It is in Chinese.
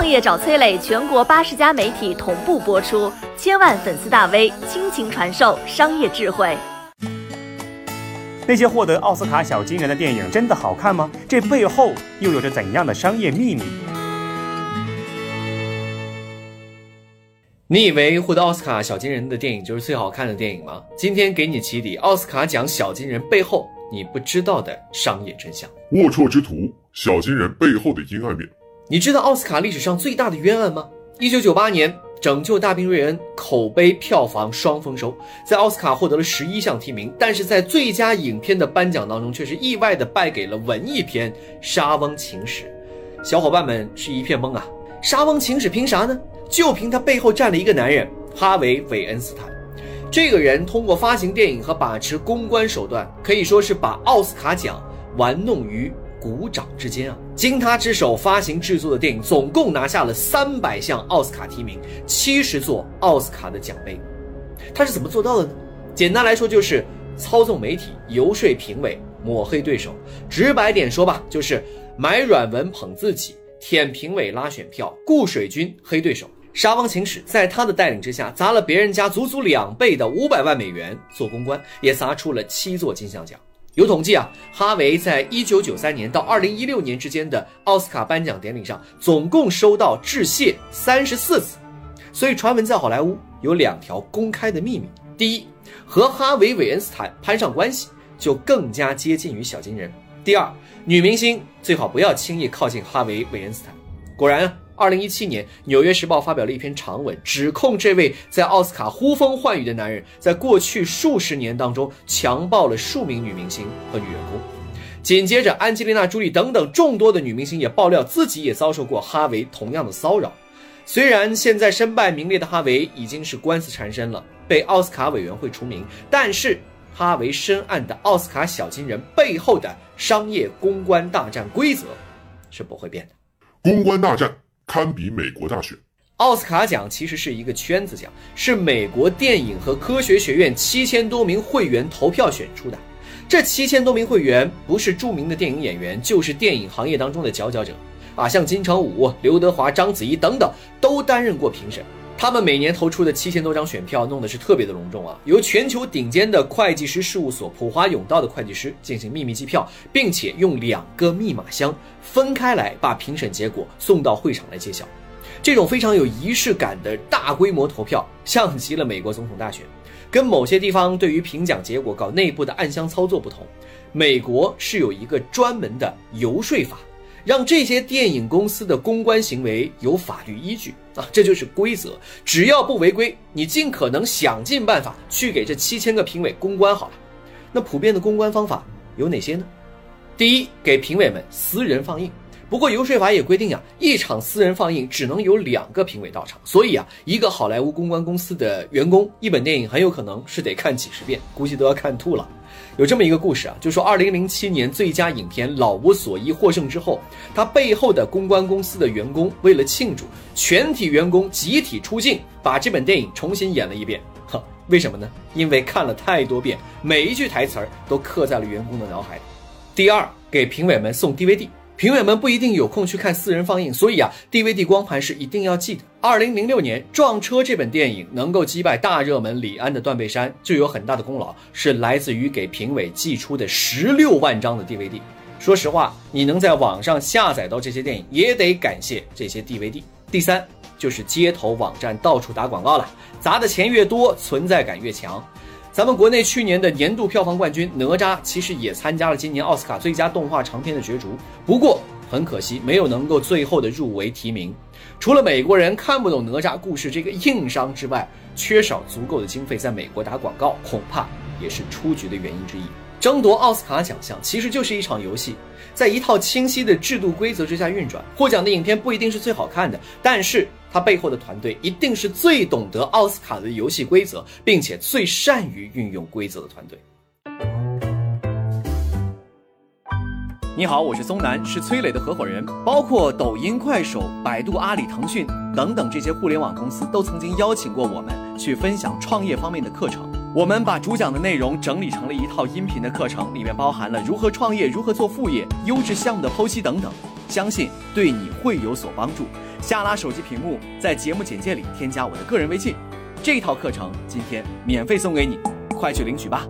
创业找崔磊，全国八十家媒体同步播出，千万粉丝大 V 倾情传授商业智慧。那些获得奥斯卡小金人的电影真的好看吗？这背后又有着怎样的商业秘密？你以为获得奥斯卡小金人的电影就是最好看的电影吗？今天给你起底奥斯卡奖小金人背后你不知道的商业真相。龌龊之徒，小金人背后的阴暗面。你知道奥斯卡历史上最大的冤案吗？一九九八年，《拯救大兵瑞恩》口碑票房双丰收，在奥斯卡获得了十一项提名，但是在最佳影片的颁奖当中，却是意外的败给了文艺片《莎翁情史》。小伙伴们是一片懵啊！《莎翁情史》凭啥呢？就凭他背后站了一个男人——哈维·韦恩斯坦。这个人通过发行电影和把持公关手段，可以说是把奥斯卡奖玩弄于。鼓掌之间啊，经他之手发行制作的电影，总共拿下了三百项奥斯卡提名，七十座奥斯卡的奖杯。他是怎么做到的呢？简单来说，就是操纵媒体、游说评委、抹黑对手。直白点说吧，就是买软文捧自己，舔评委拉选票，雇水军黑对手。沙翁情史在他的带领之下，砸了别人家足足两倍的五百万美元做公关，也砸出了七座金像奖。有统计啊，哈维在一九九三年到二零一六年之间的奥斯卡颁奖典礼上，总共收到致谢三十四次。所以传闻在好莱坞有两条公开的秘密：第一，和哈维·韦恩斯坦攀上关系，就更加接近于小金人；第二，女明星最好不要轻易靠近哈维·韦恩斯坦。果然啊。二零一七年，《纽约时报》发表了一篇长文，指控这位在奥斯卡呼风唤雨的男人，在过去数十年当中强暴了数名女明星和女员工。紧接着，安吉丽娜·朱莉等等众多的女明星也爆料自己也遭受过哈维同样的骚扰。虽然现在身败名裂的哈维已经是官司缠身了，被奥斯卡委员会除名，但是哈维深谙的奥斯卡小金人背后的商业公关大战规则是不会变的。公关大战。堪比美国大选。奥斯卡奖其实是一个圈子奖，是美国电影和科学学院七千多名会员投票选出的。这七千多名会员不是著名的电影演员，就是电影行业当中的佼佼者啊，像金城武、刘德华、章子怡等等都担任过评审。他们每年投出的七千多张选票，弄的是特别的隆重啊！由全球顶尖的会计师事务所普华永道的会计师进行秘密计票，并且用两个密码箱分开来把评审结果送到会场来揭晓。这种非常有仪式感的大规模投票，像极了美国总统大选。跟某些地方对于评奖结果搞内部的暗箱操作不同，美国是有一个专门的游说法。让这些电影公司的公关行为有法律依据啊，这就是规则。只要不违规，你尽可能想尽办法去给这七千个评委公关好了。那普遍的公关方法有哪些呢？第一，给评委们私人放映。不过游说法也规定啊，一场私人放映只能有两个评委到场，所以啊，一个好莱坞公关公司的员工一本电影很有可能是得看几十遍，估计都要看吐了。有这么一个故事啊，就说二零零七年最佳影片《老无所依》获胜之后，他背后的公关公司的员工为了庆祝，全体员工集体出镜，把这本电影重新演了一遍。呵，为什么呢？因为看了太多遍，每一句台词儿都刻在了员工的脑海里。第二，给评委们送 DVD。评委们不一定有空去看私人放映，所以啊，DVD 光盘是一定要记的。二零零六年《撞车》这本电影能够击败大热门李安的《断背山》，就有很大的功劳是来自于给评委寄出的十六万张的 DVD。说实话，你能在网上下载到这些电影，也得感谢这些 DVD。第三就是街头网站到处打广告了，砸的钱越多，存在感越强。咱们国内去年的年度票房冠军哪吒，其实也参加了今年奥斯卡最佳动画长片的角逐，不过很可惜没有能够最后的入围提名。除了美国人看不懂哪吒故事这个硬伤之外，缺少足够的经费在美国打广告，恐怕也是出局的原因之一。争夺奥斯卡奖项其实就是一场游戏，在一套清晰的制度规则之下运转。获奖的影片不一定是最好看的，但是。他背后的团队一定是最懂得奥斯卡的游戏规则，并且最善于运用规则的团队。你好，我是松南，是崔磊的合伙人。包括抖音、快手、百度、阿里、腾讯等等这些互联网公司，都曾经邀请过我们去分享创业方面的课程。我们把主讲的内容整理成了一套音频的课程，里面包含了如何创业、如何做副业、优质项目的剖析等等。相信对你会有所帮助。下拉手机屏幕，在节目简介里添加我的个人微信，这套课程今天免费送给你，快去领取吧。